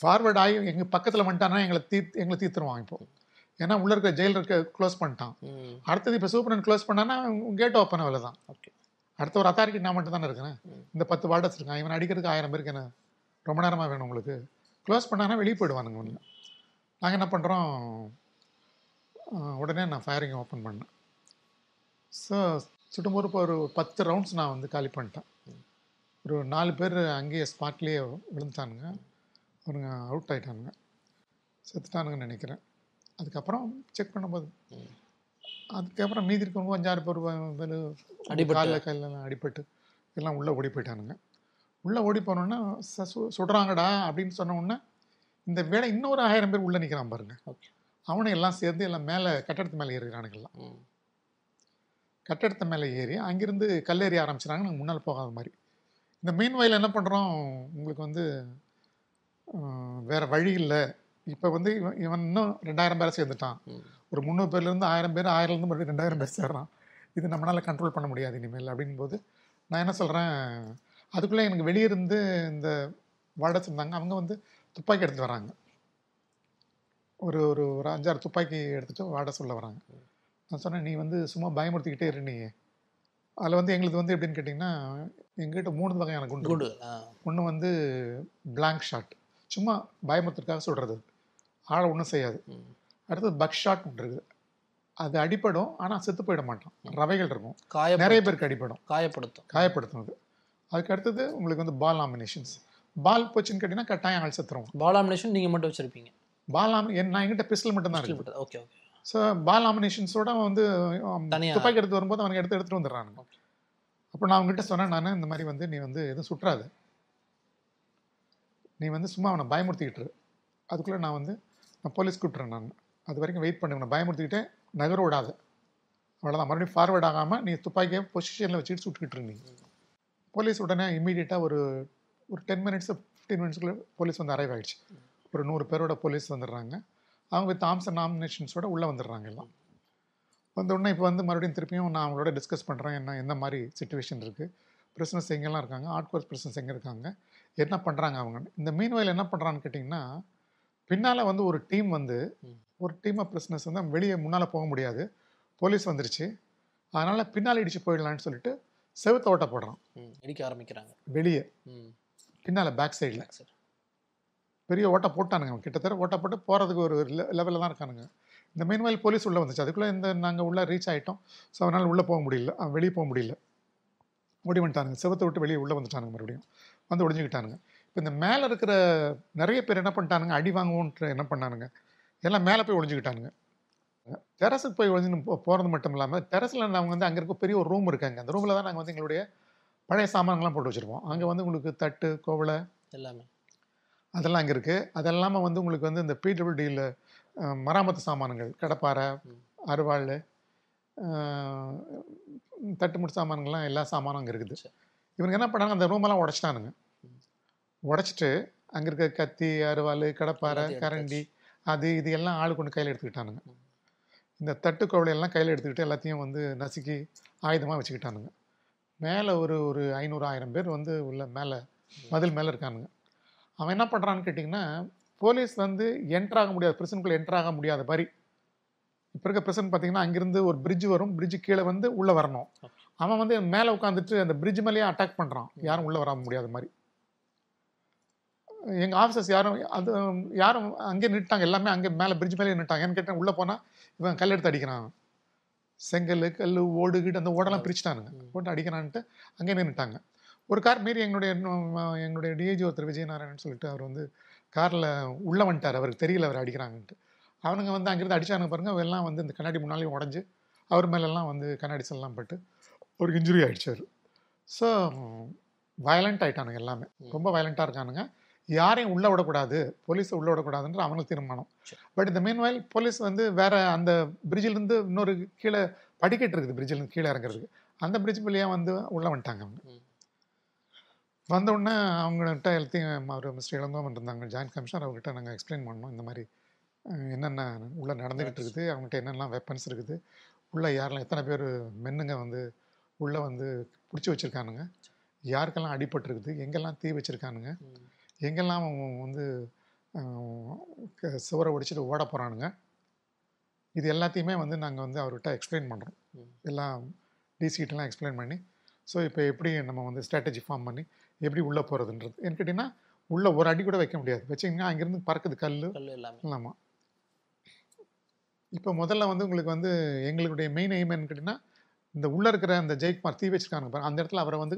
ஃபார்வர்ட் ஆகி எங்கள் பக்கத்தில் வந்துட்டானா எங்களை தீ எங்களை தீர்த்துருவான் இப்போ. ஏன்னா உள்ள இருக்க ஜெயில் இருக்க க்ளோஸ் பண்ணிட்டான். அடுத்தது இப்போ சூப்பரன் க்ளோஸ் பண்ணானா கேட் ஓப்பன் அவ்வளோ தான் ஓகே அடுத்த ஒரு அத்தாரிட்டி நான் மட்டும் தானே இருக்கிறேன். இந்த பத்து வார்டர்ஸ் இருக்கான். இவன் அடிக்கிறதுக்கு ஆயிரம் பேருக்கு என்ன ரொம்ப நேரமாக வேணும் உங்களுக்கு? க்ளோஸ் பண்ணானா வெளியே போயிடுவானுங்க ஒன்று நாங்கள் என்ன பண்ணுறோம் உடனே நான் ஃபயரிங் ஓப்பன் பண்ணேன். ஸோ சுட்டும்போது இப்போ ஒரு பத்து ரவுண்ட்ஸ் நான் வந்து காலி பண்ணிட்டேன். ஒரு நாலு பேர் அங்கேயே ஸ்பாட்லேயே விழுந்துட்டானுங்க. அவனுங்க அவுட் ஆயிட்டானுங்க. செத்துட்டானுங்கன்னு நினைக்கிறேன். அதுக்கப்புறம் செக் பண்ணும்போது. அதுக்கப்புறம் மீதி இருக்கவங்க அஞ்சாறு பேர் அடிபட்டு. காலில் கையிலலாம் அடிபட்டு. எல்லாம் உள்ளே ஓடி போயிட்டானுங்க. உள்ளே ஓடி போனோன்னா சு சுடுறாங்கடா அப்படின்னு சொன்ன உடனே இந்த வேலை இன்னொரு ஆயிரம் பேர் உள்ளே நிற்கிறான் பாருங்க. ஓகே. அவனும் எல்லாம் சேர்ந்து எல்லாம் மேலே கட்டடத்து மேலே ஏறுகிறானுங்கெல்லாம். கட்டடத்து மேலே ஏறி அங்கிருந்து கல்லேறி ஆரம்பிச்சிட்டாங்க. நாங்கள் முன்னால் போகாத மாதிரி. இந்த மீன் வயல் என்ன பண்ணுறோம்? உங்களுக்கு வந்து வேற வழி இல்லை. இப்போ வந்து இவன் இன்னும் ரெண்டாயிரம் பேரை சேர்ந்துட்டான். ஒரு முந்நூறு பேர்லேருந்து ஆயிரம் பேர் ஆயிரம்லேருந்து மறுபடியும் ரெண்டாயிரம் பேர் சேர்றான். இது நம்மளால் கண்ட்ரோல் பண்ண முடியாது இனிமேல் அப்படின்போது நான் என்ன சொல்கிறேன் அதுக்குள்ளே எனக்கு வெளியே இருந்து இந்த வாடகை இருந்தாங்க அவங்க வந்து துப்பாக்கி எடுத்து வராங்க. ஒரு ஒரு ஒரு அஞ்சாறு துப்பாக்கி எடுத்துகிட்டு வாட சொல்ல வராங்க. நான் சொன்னேன் நீ வந்து சும்மா பயமுறுத்திக்கிட்டே இரு நீ அதில் வந்து எங்களுக்கு வந்து எப்படின்னு கேட்டிங்கன்னா எங்ககிட்ட மூணு வகையான குண்டு குண்டு. ஒன்று வந்து blank ஷாட் சும்மா பயமுறுத்துறதுக்காக சொல்கிறது ஆளை ஒன்றும் செய்யாது. அடுத்தது பக் ஷாட் இருக்குது. அது அடிபடும் ஆனால் செத்து போயிட மாட்டான் ரவைகள் இருக்கும். காயப்படு- நிறைய பேருக்கு அடிபடும். காயப்படுத்தும். காயப்படுத்தும் அது. அதுக்கு அடுத்தது உங்களுக்கு வந்து பால் ஆமினேஷன்ஸ் பால் போச்சுன்னு கேட்டிங்கன்னா கட்டாயம் ஆள் செத்துருவோம். பாலாமினேஷன் நீங்க மட்டும் வச்சிருப்பீங்க. பால் ஆமி நான் என்கிட்ட பிஸ்டல் மட்டும் தான் இருக்குது. ஓகே ஓகே ஸோ பால் ஆமினேஷன்ஸோட வந்து? துப்பாக்கி எடுத்து வரும்போது அவனுக்கு எடுத்து எடுத்துட்டு வந்துடுறானுங்க. அப்போ நான் அவங்ககிட்ட சொன்னேன் நான் இந்த மாதிரி வந்து நீ வந்து எதுவும் சுற்றாத. நீ வந்து சும்மா அவனை பயமுறுத்திக்கிட்டு. அதுக்குள்ளே நான் வந்து நான் போலீஸ் கூப்பிட்றேன் நான். அது வரைக்கும் வெயிட் பண்ணி உன்னை பயமுறுத்திக்கிட்டே நகர விடாத. அவ்வளோதான் மறுபடியும் ஃபார்வர்ட் ஆகாமல் நீ துப்பாக்கியை பொசிஷனில் வச்சுட்டு சுட்டுக்கிட்டு இரு நீ. போலீஸ் உடனே இம்மீடியட்டாக ஒரு ஒரு டென் மினிட்ஸ் ஃபிஃப்டீன் மினிட்ஸ்க்குள்ளே போலீஸ் வந்து அரைவ் ஆயிடுச்சு. ஒரு நூறு பேரோட போலீஸ் வந்துடுறாங்க. அவங்க வித் ஆம்ஸ் நாமினேஷன்ஸோட உள்ளே வந்துடுறாங்க எல்லாம் வந்த உடனே இப்போ வந்து மறுபடியும் திருப்பியும் நான் அவங்களோட டிஸ்கஸ் பண்ணுறேன் என்ன எந்த மாதிரி சுச்சுவேஷன் இருக்குது பிரிசனஸ் எங்கெல்லாம் இருக்காங்க ஆர்ட் கோர்ஸ் பிரிசனஸ் எங்கே இருக்காங்க என்ன பண்ணுறாங்க அவங்க இந்த மீன் வயல் என்ன பண்ணுறான்னு கேட்டிங்கன்னா பின்னால் வந்து ஒரு டீம் வந்து. ஒரு டீம் ஆஃப் பிரிசனஸ் வந்து வெளியே முன்னால் போக முடியாது போலீஸ் வந்துருச்சு அதனால் பின்னால் இடிச்சு போயிடலான்னு சொல்லிட்டு செவுத்த ஓட்ட போடுறான். இடிக்க ஆரம்பிக்கிறாங்க வெளியே. பின்னால் பேக் சைடில் சரி. பெரிய ஓட்டை போட்டானுங்க. அவன் கிட்டத்தட்ட ஓட்டை போட்டு போகிறதுக்கு ஒரு லெவலில் தான் இருக்கானுங்க. இந்த மீன்வயல் போலீஸ் உள்ளே வந்துச்சு. அதுக்குள்ளே இந்த நாங்கள் உள்ளே ரீச் ஆகிட்டோம் ஸோ அதனால் உள்ளே போக முடியல. அவன் வெளியே போக முடியல. ஓடி வந்துட்டானுங்க. செவத்தை விட்டு வெளியே உள்ளே வந்துட்டானுங்க மறுபடியும். வந்து ஒடிஞ்சுக்கிட்டானுங்க. இப்போ இந்த மேலே இருக்கிற நிறைய பேர் என்ன பண்ணிட்டானுங்க? அடி வாங்குவோன்ற என்ன பண்ணானுங்க. எல்லாம் மேலே போய் ஒளிஞ்சுக்கிட்டானுங்க. டெரஸுக்கு போய் ஒழிஞ்சுன்னு போகிறது மட்டும் இல்லாமல் டெரஸில் நாங்கள் வந்து அங்கே இருக்க பெரிய ஒரு ரூம் இருக்காங்க. அந்த ரூமில் தான் நாங்கள் வந்து எங்களுடைய பழைய சாமான்கள்லாம் போட்டு வச்சுருப்போம். அங்கே வந்து உங்களுக்கு தட்டு கோவலை எல்லாமே. அதெல்லாம் அங்கே இருக்குது அதெல்லாமல் வந்து உங்களுக்கு வந்து இந்த பிடபிள்யூடியில் மராமத்து சாமான்கள் கடப்பாரை ம். அருவாள் தட்டுமுட்டு சாமான்கள்லாம் எல்லா சாமானும் அங்கே இருக்குது சரி. இவங்க என்ன பண்ணாங்க அந்த ரூமெல்லாம் உடைச்சிட்டானுங்க. உடைச்சிட்டு அங்கே இருக்க கத்தி அருவாள் எல்லாத்தையும் கரண்டி அது இது எல்லாம் ஆளு கொண்டு கையில் எடுத்துக்கிட்டானுங்க. இந்த தட்டு கோவலை எல்லாம் கையில் எடுத்துக்கிட்டு எல்லாத்தையும் வந்து நசுக்கி ஆயுதமாக வச்சுக்கிட்டானுங்க மேலே ஒரு ஒரு ஐநூறு ஆயிரம் பேர் வந்து உள்ள மேலே மதில் மேலே இருக்கானுங்க அவன் என்ன பண்ணுறான்னு கேட்டிங்கன்னா போலீஸ் வந்து என்ட்ரு ஆக முடியாது பிரசனுக்குள்ளே என்ட்ரு ஆக முடியாத மாதிரி இப்போ இருக்க பிரசன் பார்த்தீங்கன்னா அங்கிருந்து ஒரு பிரிட்ஜ் வரும் பிரிட்ஜ் கீழே வந்து உள்ளே வரணும். அவன் வந்து மேலே உட்காந்துட்டு அந்த பிரிட்ஜ் மேலேயே அட்டாக் பண்ணுறான் யாரும் உள்ளே வர முடியாத மாதிரி. எங்கள் ஆஃபீஸர்ஸ் யாரும் அது யாரும் அங்கேயே நின்ட்டாங்க எல்லாமே அங்கே மேலே பிரிட்ஜ் மேலே நின்ட்டாங்க ஏன்னு கேட்டேன் உள்ளே போனால் இவன் கல் எடுத்து அடிக்கிறான். செங்கல் கல் ஓடு கீடு அந்த ஓடெல்லாம் பிரிச்சுட்டானுங்க. போட்டு அடிக்கிறான்ட்டு அங்கே நின்றுட்டாங்க ஒரு கார் மீறி எங்களுடைய எங்களுடைய டிஏஜி ஒருத்தர் விஜயநாராயணன் சொல்லிட்டு அவர் வந்து காரில் உள்ளே வந்துட்டார். அவருக்கு தெரியல அவர் அடிக்கிறாங்கன்ட்டு. அவனுங்க வந்து அங்கிருந்து அடிச்சானுங்க பாருங்க. அவ எல்லாம் வந்து இந்த கண்ணாடி முன்னாலேயும் உடஞ்சி அவர் மேலெல்லாம் வந்து கண்ணாடி செல்லாம் பட்டு ஒரு இன்ஜுரி ஆயிடுச்சு அவர் ஸோ வயலண்ட் ஆயிட்டானுங்க எல்லாமே. ரொம்ப வயலண்ட்டாக இருக்கானுங்க. யாரையும் உள்ளே விடக்கூடாது. போலீஸை உள்ளே விடக்கூடாதுன்ற அவனுக்கு தீர்மானம். பட் இந்த மீன்வயல் போலீஸ் வந்து வேற அந்த பிரிட்ஜிலேருந்து இன்னொரு கீழே படிக்கட்டு இருக்குது. பிரிட்ஜிலேருந்து கீழே இறங்குறதுக்கு. அந்த பிரிட்ஜ் வழியாக வந்து உள்ளே வந்துட்டாங்க அவங்க. ம். வந்த உடனே அவங்கள்ட்ட எல்லாத்தையும் அவர் மிஸ்டர் இளங்கோவன் இருந்தாங்க ஜாயின்ட் கமிஷனர் அவர்கிட்ட நாங்கள் எக்ஸ்பிளைன் பண்ணோம் இந்த மாதிரி என்னென்ன உள்ளே நடந்துக்கிட்டு இருக்குது அவங்ககிட்ட என்னென்னலாம் வெப்பன்ஸ் இருக்குது உள்ளே யாரெல்லாம் எத்தனை பேர் மென்னுங்க வந்து உள்ளே வந்து பிடிச்சி வச்சுருக்கானுங்க யாருக்கெல்லாம் அடிபட்டிருக்குது எங்கெல்லாம் தீ வச்சுருக்கானுங்க. எங்கெல்லாம் வந்து சுவரை ஒடிச்சிட்டு ஓட போகிறானுங்க இது எல்லாத்தையுமே வந்து நாங்கள் வந்து அவர்கிட்ட எக்ஸ்பிளைன் பண்ணுறோம். எல்லாம் டிசிகிட்டலாம் எக்ஸ்பிளைன் பண்ணி ஸோ இப்போ எப்படி நம்ம வந்து ஸ்ட்ராட்டஜி ஃபார்ம் பண்ணி எப்படி உள்ளே போகிறதுன்றது ஏன்னு கேட்டிங்கன்னா உள்ளே ஒரு அடி கூட வைக்க முடியாது. வச்சிங்கன்னா அங்கேருந்து பறக்குது கல் ஆமாம் இப்போ முதல்ல வந்து உங்களுக்கு வந்து எங்களுடைய மெயின் எய்ம் என்னன்னு கேட்டிங்கன்னா இந்த உள்ளே இருக்கிற அந்த ஜெயக்குமார் தீ வச்சிருக்காங்க பாருங்க அந்த இடத்துல அவரை வந்து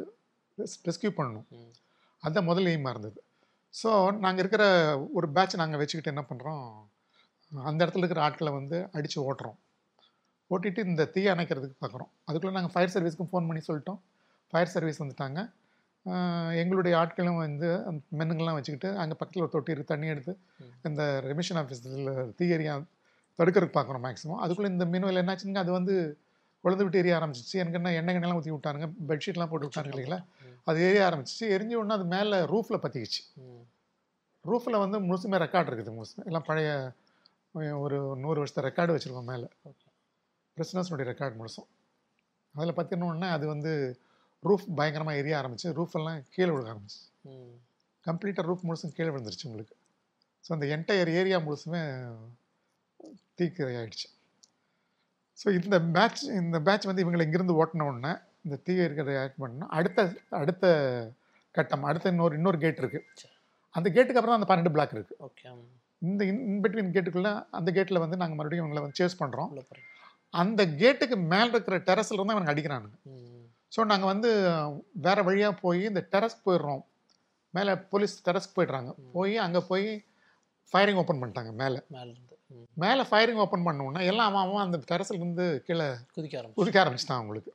ரெஸ்கியூ பண்ணணும். அதுதான் முதல் எய்மாக இருந்தது. ஸோ நாங்கள் இருக்கிற ஒரு பேட்ச் நாங்கள் வச்சுக்கிட்டு என்ன பண்ணுறோம் அந்த இடத்துல இருக்கிற ஆட்களை வந்து அடித்து ஓட்டுறோம். ஓட்டிட்டு இந்த தீயை அணைக்கிறதுக்கு பார்க்குறோம் அதுக்குள்ளே நாங்கள் ஃபயர் சர்வீஸ்க்கும் ஃபோன் பண்ணி சொல்லிட்டோம். ஃபயர் சர்வீஸ் வந்துட்டாங்க. எங்களுடைய ஆட்களும் வந்து மென்னுங்கள்லாம் வச்சுக்கிட்டு அங்கே பக்கத்தில் ஒரு தொட்டி இருக்கு தண்ணி எடுத்து. இந்த ரெமிஷன் ஆஃபீஸில் தீயரியா தடுக்கிறதுக்கு பார்க்குறோம் மேக்ஸிமம் அதுக்குள்ளே இந்த மினுவல் என்னாச்சுங்க அது வந்து குழந்தை விட்டு எரிய ஆரம்பிச்சிச்சு. எனக்கு என்ன எண்ணெய் எண்ணெய்லாம் ஊற்றி விட்டானுங்க பெட்ஷீட்லாம் போட்டு விட்டாங்க இல்லைங்களா? அது எரிய ஆரம்பிச்சிச்சு. எரிஞ்ச உடனே அது மேலே ரூஃபில் பற்றிக்கிச்சு. ரூஃபில் வந்து முழுசுமே ரெக்கார்டு இருக்குது முழுசு. எல்லாம் பழைய ஒரு நூறு வருஷத்தை ரெக்கார்டு வச்சுருக்கோம் மேலே. Okay. பிரிஸ்னஸ்னுடைய ரெக்கார்டு முழுசும். அதில் பார்த்தீங்கன்னா அது வந்து ரூஃப் பயங்கரமாக எரிய ஆரம்பிச்சு ரூஃப் எல்லாம் கீழே விழுக ஆரம்பிச்சு. கம்ப்ளீட்டாக ரூஃப் முழுசும் கீழே விழுந்துருச்சு உங்களுக்கு ஸோ அந்த என்டையர் ஏரியா முழுசுமே தீக்கு ஆயிடுச்சு ஸோ இந்த பேட்ச் இந்த பேட்ச் வந்து இவங்களை இங்கிருந்து ஓட்டின உடனே இந்த தீ இருக்கிறத ஆக்ட் பண்ணணும் அடுத்த அடுத்த கட்டம் அடுத்த இன்னொரு இன்னொரு கேட் இருக்குது. அந்த கேட்டுக்கு அப்புறம் அந்த பன்னெண்டு பிளாக் இருக்குது ஓகே. இந்த இன்பிட்வீன் கேட்டுக்குள்ளே அந்த கேட்டில் வந்து நாங்கள் மறுபடியும் இவங்களை வந்து சேஸ் பண்ணுறோம் அந்த கேட்டுக்கு மேலே இருக்கிற டெரஸில் இருந்து அவங்க அடிக்கிறானுங்க. ஸோ நாங்கள் வந்து வேற வழியாக போய் இந்த டெரஸ்க்கு போயிடுறோம். மேலே போலீஸ் டெரஸ்க்கு போயிடுறாங்க. போய் அங்கே போய் ஃபயரிங் ஓப்பன் பண்ணிட்டாங்க மேலே. மேல இருந்து ம். மேலே ஃபயரிங் ஓப்பன் பண்ணோன்னா எல்லாம் அவன் அந்த terrace ல இருந்து கீழே குதிக்க ஆரம்பிச்சு. குதிக்க ஆரம்பிச்சிட்டான் அவங்களுக்கு.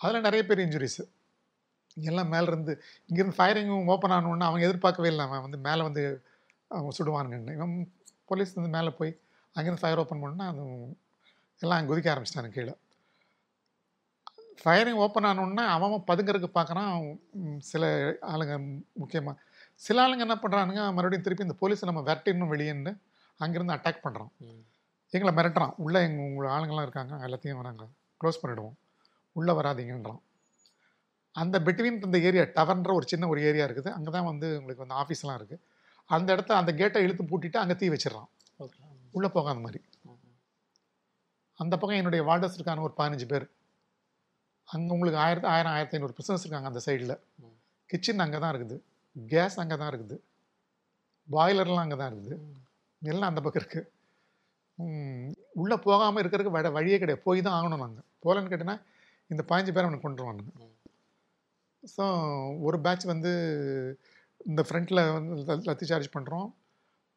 அதில் நிறைய பேர் இன்ஜுரிஸு எல்லாம் மேலே இருந்து இங்கேருந்து ஃபயரிங் ஓப்பன் ஆனோன்னா அவங்க எதிர்பார்க்கவே இல்லை. அவன் வந்து மேலே வந்து அவங்க சுடுவானுங்கன்னு. இவன் போலீஸ் வந்து மேலே போய் அங்கேருந்து ஃபயர் ஓப்பன் பண்ணா அது எல்லாம் குதிக்க ஆரம்பிச்சிட்டாங்க கீழே. ஃபயரிங் ஓப்பன் ஆனோன்னா அவன் பதுங்கறதுக்கு பார்க்குறான் சில ஆளுங்க முக்கியமாக சில ஆளுங்க என்ன பண்ணுறானுங்க மறுபடியும் திருப்பி இந்த போலீஸை நம்ம விரட்டிடணும் வெளியேன்னு அங்கேருந்து அட்டாக் பண்ணுறான். எங்களை மிரட்டுறான். உள்ளே எங்கள் உங்களை ஆளுங்கெல்லாம் இருக்காங்க எல்லாத்தையும் வராங்க க்ளோஸ் பண்ணிவிடுவோம் உள்ளே வராதீங்கன்றான். அந்த பிட்வீன் இந்த ஏரியா டவர்ன்ற ஒரு சின்ன ஒரு ஏரியா இருக்குது. அங்கே தான் வந்து உங்களுக்கு வந்து ஆஃபீஸ்லாம் இருக்குது அந்த இடத்த அந்த கேட்டை இழுத்து பூட்டிட்டு அங்கே தீ வச்சிடறான். உள்ளே போகாத மாதிரி. அந்த பக்கம் என்னுடைய வார்டர்ஸ் இருக்கான ஒரு பதினஞ்சு பேர். அங்கே உங்களுக்கு ஆயிரத்து ஆயிரம் ஆயிரத்தி ஐநூறு பிரிசனஸ் இருக்காங்க அந்த சைடில் கிச்சன் அங்கே தான் இருக்குது. கேஸ் அங்கே தான் இருக்குது. பாய்லர்லாம் அங்கே தான் இருக்குது. எல்லாம் அந்த பக்கம் இருக்குது உள்ளே போகாமல் இருக்கிறதுக்கு வட வழியே கிடையாது. போய் தான் ஆகணும் நாங்கள் போகலன்னு கேட்டேன்னா இந்த பாஞ்சு பேரை அவனுக்கு கொண்டு வானுங்க ஸோ ஒரு பேட்ச் வந்து இந்த ஃப்ரண்ட்டில் வந்து லத்தி சார்ஜ் பண்ணுறோம்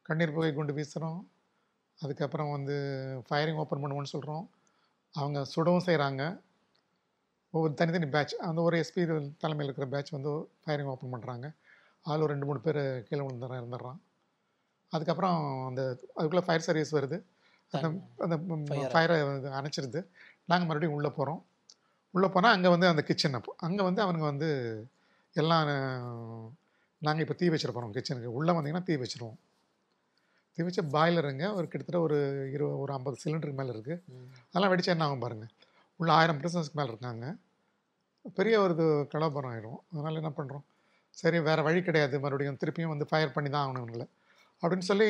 கண்ணீர் புகை குண்டு வீசுகிறோம் அதுக்கப்புறம் வந்து ஃபயரிங் ஓப்பன் பண்ணுவோன்னு சொல்கிறோம் அவங்க சுடவும் செய்கிறாங்க ஒவ்வொரு தனித்தனி பேட்ச் அந்த ஒரு எஸ்பி தலைமையில் இருக்கிற பேட்ச் வந்து ஃபயரிங் ஓப்பன் பண்ணுறாங்க அதில் ஒரு ரெண்டு மூணு பேர் கீழே விழுந்துடுறான் இருந்துடுறான். அதுக்கப்புறம் அந்த அதுக்குள்ளே ஃபயர் சர்வீஸ் வருது. அந்த அந்த. ஃபயரை அணைச்சிருது. நாங்கள் மறுபடியும் உள்ளே போகிறோம் உள்ளே போனால் அங்கே வந்து அந்த கிச்சன் அப்போ அங்கே வந்து அவனுங்க வந்து எல்லாம் நாங்கள் இப்போ தீ வச்சிட போகிறோம் கிச்சனுக்கு உள்ளே வந்தீங்கன்னா தீ வச்சிருவோம். தீ வச்ச பாய்லருங்க ஒரு கிட்டத்தட்ட ஒரு இருபது ஒரு ஐம்பது சிலிண்டருக்கு மேலே இருக்குது. அதெல்லாம் வெடிச்சா என்ன ஆகும் பாருங்கள் உள்ள ஆயிரம் பிரிசன்ஸ்க்கு மேலே இருக்காங்க. பெரிய ஒரு இது கலவரம் ஆயிடும். அதனால் என்ன பண்ணுறோம் சரி வேறு வழி கிடையாது. மறுபடியும் திருப்பியும் வந்து ஃபயர் பண்ணி தான் ஆகணும் இவங்களை. அப்படின்னு சொல்லி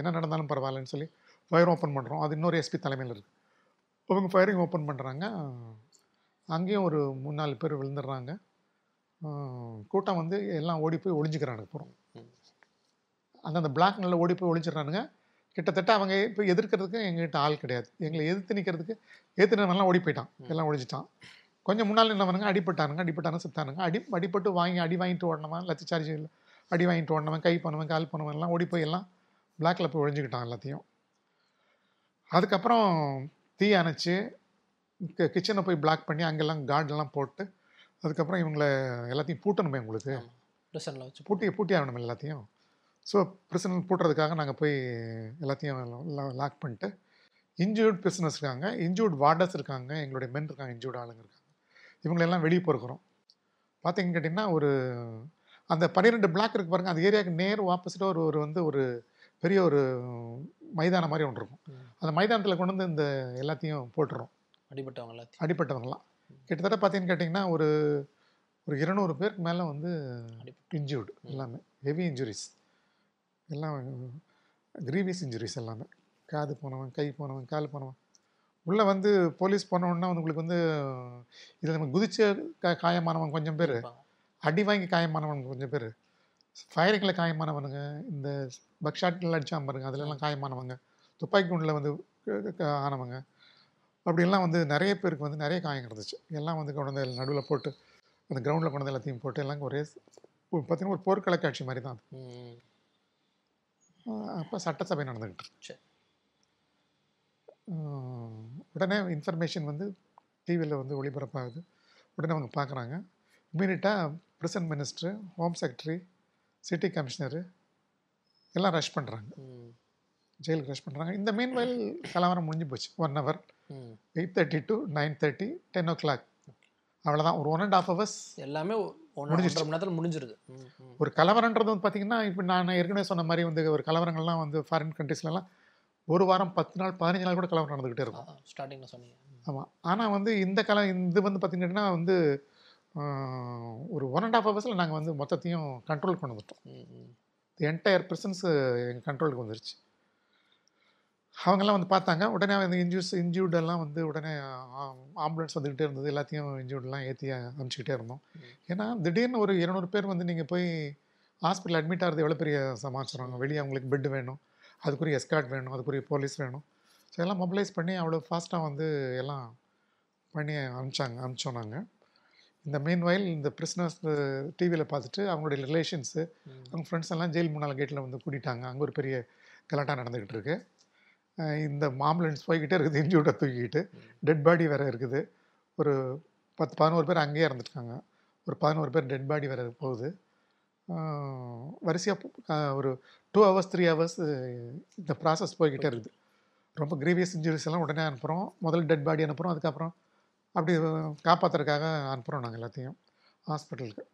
என்ன நடந்தாலும் பரவாயில்லன்னு சொல்லி ஃபயர் ஓப்பன் பண்ணுறோம் அது இன்னொரு எஸ்பி தலைமையில் இருக்குது அவங்க ஃபயரிங் ஓப்பன் பண்ணுறாங்க அங்கேயும் ஒரு மூணு நாலு பேர் விழுந்துடுறாங்க. கூட்டம் வந்து எல்லாம் ஓடி போய் ஒளிஞ்சுக்கிறானுங்க போகிறோம். அந்தந்த பிளாக்களில் ஓடி போய் ஒளிஞ்சிடறானுங்க. கிட்டத்தட்ட அவங்க இப்போ எதிர்க்கிறதுக்கு எங்ககிட்ட ஆள் கிடையாது. எங்களை எதிர்த்து நிற்கிறதுக்கு எதிர்த்து நின்னவன்லாம் ஓடி போயிட்டான். எல்லாம் ஒழிச்சிட்டான் கொஞ்சம் முன்னால் நின்னவனுங்க அடிபட்டானுங்க அடிபட்டானுங்க செத்தானுங்க. அடி அடிபட்டு வாங்கி அடி வாங்கிட்டு ஓடினவன் சார்ஜ் அடி வாங்கிட்டு ஓடினவன் கை பண்ணவன் கால் பண்ணவன் எல்லாம் ஓடி போய் எல்லாம் பிளாக்ல போய் ஒழிஞ்சுக்கிட்டான் எல்லாத்தையும். அதுக்கப்புறம் தீ அணைச்சு கிச்சனை போய் பிளாக் பண்ணி அங்கெல்லாம் கார்டெல்லாம் போட்டு அதுக்கப்புறம் இவங்களை எல்லாத்தையும் பூட்டணுமே உங்களுக்கு. ப்ரிசன்ல வச்சு பூட்டி பூட்டி ஆகணும் எல்லாத்தையும். ஸோ பிரிசனல் பூட்டுறதுக்காக நாங்கள் போய் எல்லாத்தையும் லாக் பண்ணிட்டு இன்ஜூர்ட் பிரிசனர்ஸ் இருக்காங்க. இன்ஜூர்ட் வார்டர்ஸ் இருக்காங்க. எங்களுடைய மென் இருக்காங்க இன்ஜூர்ட் ஆளுங்க இருக்காங்க. இவங்களெல்லாம் வெளியே போகிறோம் பார்த்தீங்கன்னு கேட்டிங்கன்னா ஒரு அந்த பன்னிரெண்டு பிளாக் இருக்கு பாருங்க அந்த ஏரியாவுக்கு நேர் ஆப்போசிட்டாக ஒரு ஒரு வந்து ஒரு பெரிய ஒரு மைதானம் மாதிரி ஒன்று இருக்கும். அந்த மைதானத்தில் கொண்டு வந்து இந்த எல்லாத்தையும் போட்டுறோம். அடிபட்டவங்க எல்லாத்தையும். அடிப்பட்டவங்களாம் கிட்டத்தட்ட பார்த்தீங்கன்னு கேட்டிங்கன்னா ஒரு ஒரு இருநூறு பேருக்கு மேலே வந்து இன்ஜூர்டு எல்லாமே. ஹெவி இன்ஜுரிஸ் எல்லாம் கிரீவியஸ் இன்ஜுரிஸ் எல்லாமே. காது போனவன் கை போனவன் கால் போனவன். உள்ளே வந்து போலீஸ் போனவொன்னா வந்து உங்களுக்கு வந்து இதில் நம்ம குதிச்ச கா காயமானவன் கொஞ்சம் பேர். அடி வாங்கி காயமானவன் கொஞ்சம் பேர். ஃபயரிங்கில் காயமானவனுங்க இந்த பக்ஷாட்டில் அடிச்சாம பாருங்க அதுலலாம் காயமானவங்க துப்பாக்கி குண்டில் வந்து ஆனவங்க. அப்படியெல்லாம் வந்து நிறைய பேருக்கு வந்து நிறைய காயம் கிடந்துச்சு. எல்லாம் வந்து கொண்டு நடுவில் போட்டு அந்த கிரவுண்டில் கொண்டு வந்து எல்லாத்தையும் போட்டு எல்லாம் ஒரே பார்த்தீங்கன்னா ஒரு போர்க்கள காட்சி மாதிரி தான். அது. அப்போ சட்டசபை நடந்துக்கிட்டு உடனே இன்ஃபர்மேஷன் வந்து டிவியில் வந்து ஒளிபரப்பாகுது. உடனே அவங்க பார்க்குறாங்க. இம்மீடியட்டாக present minister home secretary city commissioner எல்லாம் ரஷ் பண்ணுறாங்க. ஜெயிலுக்கு ரஷ் பண்ணுறாங்க இந்த மீன் வயல் கலவரம் முடிஞ்சு போச்சு. One hour eight thirty to nine thirty ten o'clock அவ்வளோதான் ஒரு ஒன் அண்ட் ஆஃப் ஹவர்ஸ் எல்லாமே மணி நேரத்தில் முடிஞ்சிருது. ஒரு கலவரன்றது வந்து பார்த்தீங்கன்னா இப்போ நான் ஏற்கனவே சொன்ன மாதிரி வந்து ஒரு கலவரங்கள்லாம் வந்து ஃபாரின் கண்ட்ரீஸ்லலாம் ஒரு வாரம் பத்து நாள் பதினஞ்சு நாள் கூட கலவரம் நடந்துக்கிட்டே இருக்கும். ஸ்டார்டிங்கில் சொன்னீங்க. ஆமாம் ஆனால் வந்து இந்த கல இது வந்து பார்த்தீங்கன்னா வந்து ஒரு ஒன் அண்ட் ஆஃப் ஹவர்ஸில் நாங்கள் வந்து மொத்தத்தையும் கண்ட்ரோல் கொண்டு வந்துட்டோம். என்டையர் ப்ரெசன்ஸ் எங்கள் கண்ட்ரோலுக்கு வந்துருச்சு. அவங்கெல்லாம் வந்து பார்த்தாங்க. உடனே வந்து இன்ஜூஸ் இன்ஜூர்டெல்லாம் வந்து உடனே ஆம்புலன்ஸ் வந்துக்கிட்டே இருந்தது. எல்லாத்தையும் இன்ஜூர்டெல்லாம் ஏற்றி அனுப்பிச்சிக்கிட்டே இருந்தோம். ஏன்னா திடீர்னு ஒரு இருநூறு பேர் வந்து நீங்கள் போய் ஹாஸ்பிட்டல் அட்மிட் ஆகிறது எவ்வளோ பெரிய சமாச்சாரம்? வெளியே அவங்களுக்கு பெட் வேணும். அதுக்குரிய எஸ்கார்ட் வேணும் அதுக்குரிய போலீஸ் வேணும். ஸோ எல்லாம் மொபிலைஸ் பண்ணி அவ்வளோ ஃபாஸ்ட்டாக வந்து எல்லாம் பண்ணி அனுப்பிச்சாங்க அனுப்பிச்சோம் நாங்கள் இந்த மெயின் வயல் இந்த பிரிஸ்னஸ் டிவியில் பார்த்துட்டு அவங்களுடைய ரிலேஷன்ஸு. அவங்க ஃப்ரெண்ட்ஸ் எல்லாம் ஜெயில் முன்னால் கேட்டில் வந்து கூட்டிட்டாங்க. அங்கே ஒரு பெரிய கலாட்டா நடந்துக்கிட்டு இருக்கு. இந்த ஆம்புலன்ஸ் போய்கிட்டே இருக்குது இன்ஜூர்டை தூக்கிக்கிட்டு. டெட் பாடி வேறு இருக்குது. ஒரு பத்து பதினோரு பேர் அங்கேயே இறந்துருக்காங்க ஒரு பதினோரு பேர் டெட் பாடி வேறு போகுது. வரிசையாக ஒரு டூ ஹவர்ஸ் த்ரீ ஹவர்ஸ் இந்த ப்ராசஸ் போய்கிட்டே இருக்குது. ரொம்ப கிரீவியஸ் இன்ஜுரிஸ் எல்லாம் உடனே அனுப்புகிறோம் முதல்ல டெட் பாடி அனுப்புகிறோம் அதுக்கப்புறம் அப்படி காப்பாற்றுறதுக்காக அனுப்புகிறோம் நாங்கள் எல்லாத்தையும் ஹாஸ்பிட்டலுக்கு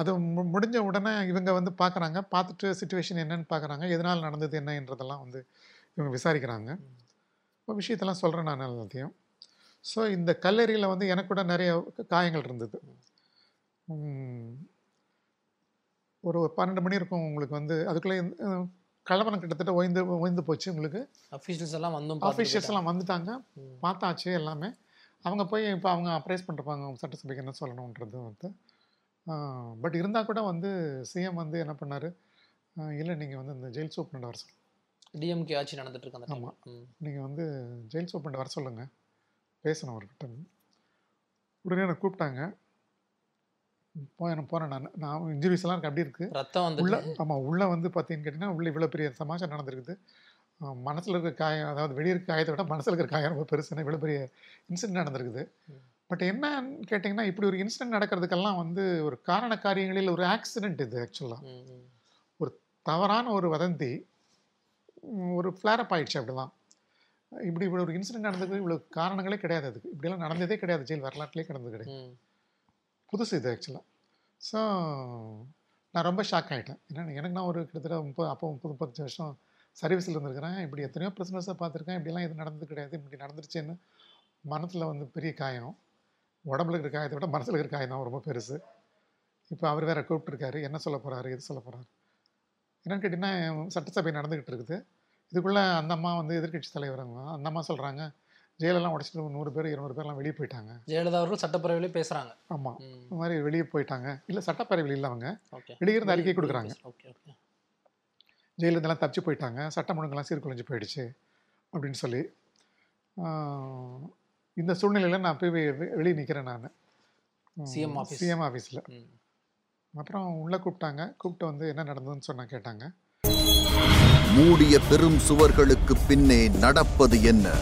அது முடிஞ்ச உடனே இவங்க வந்து பார்க்குறாங்க பார்த்துட்டு சுச்சுவேஷன் என்னன்னு பார்க்குறாங்க எதனால் நடந்தது என்னன்றதெல்லாம் வந்து இவங்க விசாரிக்கிறாங்க. இப்போ விஷயத்தெல்லாம் சொல்கிறேன் நான் எல்லாத்தையும். ஸோ இந்த கல்லறையில் வந்து எனக்கு கூட நிறைய காயங்கள் இருந்தது. ஒரு பன்னெண்டு மணி இருக்கும் உங்களுக்கு வந்து. அதுக்குள்ளே கலவரம் கிட்டத்தட்ட ஓய்ந்து ஓய்ந்து போச்சு உங்களுக்கு. அஃபீஷியல்ஸ் எல்லாம் வந்தும் ஆஃபீஷியல்ஸ் எல்லாம் வந்துட்டாங்க. பார்த்தாச்சு எல்லாமே. அவங்க போய் இப்போ அவங்க அப்ரைஸ் பண்ணிருப்பாங்க அவங்க சட்டசபைக்கு என்ன சொல்லணுன்றது வந்து. பட் இருந்தால் கூட வந்து சிஎம் வந்து என்ன பண்ணார்? இல்லை நீங்கள் வந்து இந்த ஜெயில் சூப்பரண்ட் வர சொல்லுங்கள் டிஎம்கே ஆட்சி நடந்துட்டு இருக்கு அந்த time. ஆமா. ம். நீங்கள் வந்து ஜெயில் சூப்பரண்ட் வர சொல்லுங்கள் பேசணும் அவர்கிட்ட. உடனே என்னை கூப்பிட்டாங்க. போய் போனேன் நான். நான் இன்ஜுரிஸ் எல்லாம் எனக்கு அப்படி இருக்குது ரத்தம் உள்ள வந்து ஆமாம் உள்ளே வந்து பார்த்தீங்கன்னு கேட்டிங்கன்னா உள்ள இவ்வளோ பெரிய சமாச்சாரம் நடந்திருக்குது. மனசில் இருக்கிற காயம் அதாவது வெளியே இருக்க காயத்தை விட மனசில் இருக்கிற காயம் ரொம்ப பெருசுன்னு இவ்வளோ பெரிய இன்சிடென்ட் நடந்திருக்குது. பட் என்னன்னு கேட்டிங்கன்னா இப்படி ஒரு இன்சிடென்ட் நடக்கிறதுக்கெல்லாம் வந்து ஒரு காரண காரியங்களில் ஒரு ஆக்சிடென்ட் இது ஆக்சுவலாக ம். தவறான ஒரு வதந்தி ஒரு ஃப்ளாரப் ஆயிடுச்சு அப்படிதான். இப்படி இவ்வளோ ஒரு இன்சிடென்ட் நடந்தது இவ்வளோ காரணங்களே கிடையாது அதுக்கு. இப்படியெல்லாம் நடந்ததே கிடையாது. ஜெயில் வரலாற்றுலேயே கிடந்தது கிடையாது. புதுசு இது ஆக்சுவலாக ஸோ நான் ரொம்ப ஷாக் ஆகிட்டேன் ஏன்னா எனக்கு நான் ஒரு கிட்டத்தட்ட முப்பது அப்போ முப்பது முப்பத்தஞ்சு வருஷம் சர்வீஸில் இருந்திருக்கிறேன். இப்படி எத்தனையோ பிரிசனஸை பார்த்துருக்கேன். இப்படிலாம் இது நடந்தது கிடையாது. இப்படி நடந்துருச்சுன்னு மனசில் வந்து பெரிய காயம். உடம்புல இருக்கிற காயத்தை விட மனசில் இருக்கிற காயம் தான் ரொம்ப பெருசு. இப்போ அவர் வேற கூப்பிட்டுருக்காரு. என்ன சொல்ல போகிறாரு எது சொல்ல போகிறாரு என்னென்னு கேட்டிங்கன்னா சட்டசபை நடந்துக்கிட்டு இருக்குது. இதுக்குள்ளே அந்த அம்மா வந்து எதிர்க்கட்சி தலைவர் அந்த அம்மா சொல்கிறாங்க ஜெயிலெல்லாம் உடச்சிட்டு நூறு பேர் இருநூறு பேர்லாம் வெளியே போயிட்டாங்க. ஜெயலலிதா அவர்கள் சட்டப்பேரவையிலே பேசுறாங்க. ஆமாம். இந்த மாதிரி வெளியே போயிட்டாங்க. இல்லை சட்டப்பேரவையில் இல்லை அவங்க. ஓகே. வெளியே இருந்து அறிக்கை கொடுக்குறாங்க. Okay okay. ஜெயிலில் இருந்தெல்லாம் தப்பிச்சு போயிட்டாங்க. சட்டம் ஒழுங்கெல்லாம் சீர்குலைஞ்சு போயிடுச்சு அப்படின்னு சொல்லி இந்த சூழ்நிலையில் நான் போய் வெளியே நிற்கிறேன் நான். CM office. சிஎம் ஆஃபீஸில். அப்புறம் உள்ளே கூப்பிட்டாங்க. கூப்பிட்டு வந்து என்ன நடந்ததுன்னு சொன்னா கேட்டாங்க. மூடிய பெரும் சுவர்களுக்கு பின்னே நடப்பது என்ன?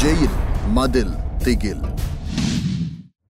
ஜெயில் மதில் திகில்